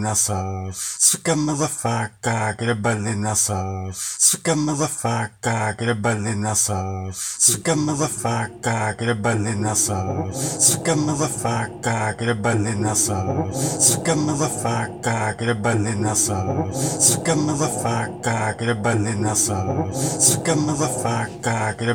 na sauce. Suka motherfucker, get a belly na sauce. Suka motherfucker, get a belly na sauce. Suka motherfucker, get a belly na sauce. Suka motherfucker, get a belly na sauce. Suka motherfucker, get a belly na sauce. Suka motherfucker, get a belly na sauce. Suka motherfucker, get a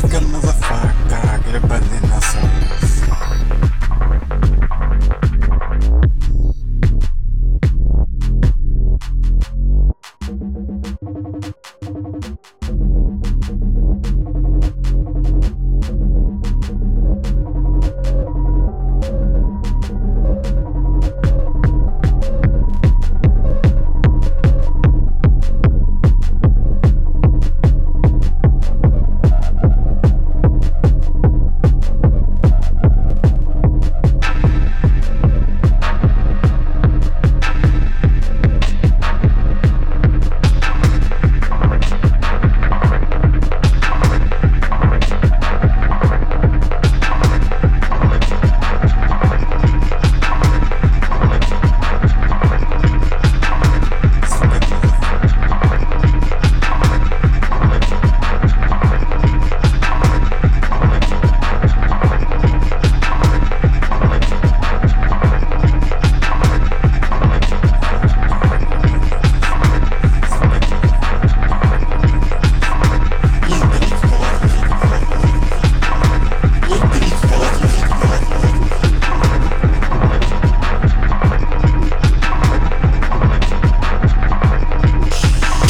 Suka motherfucker, get a belly na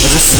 です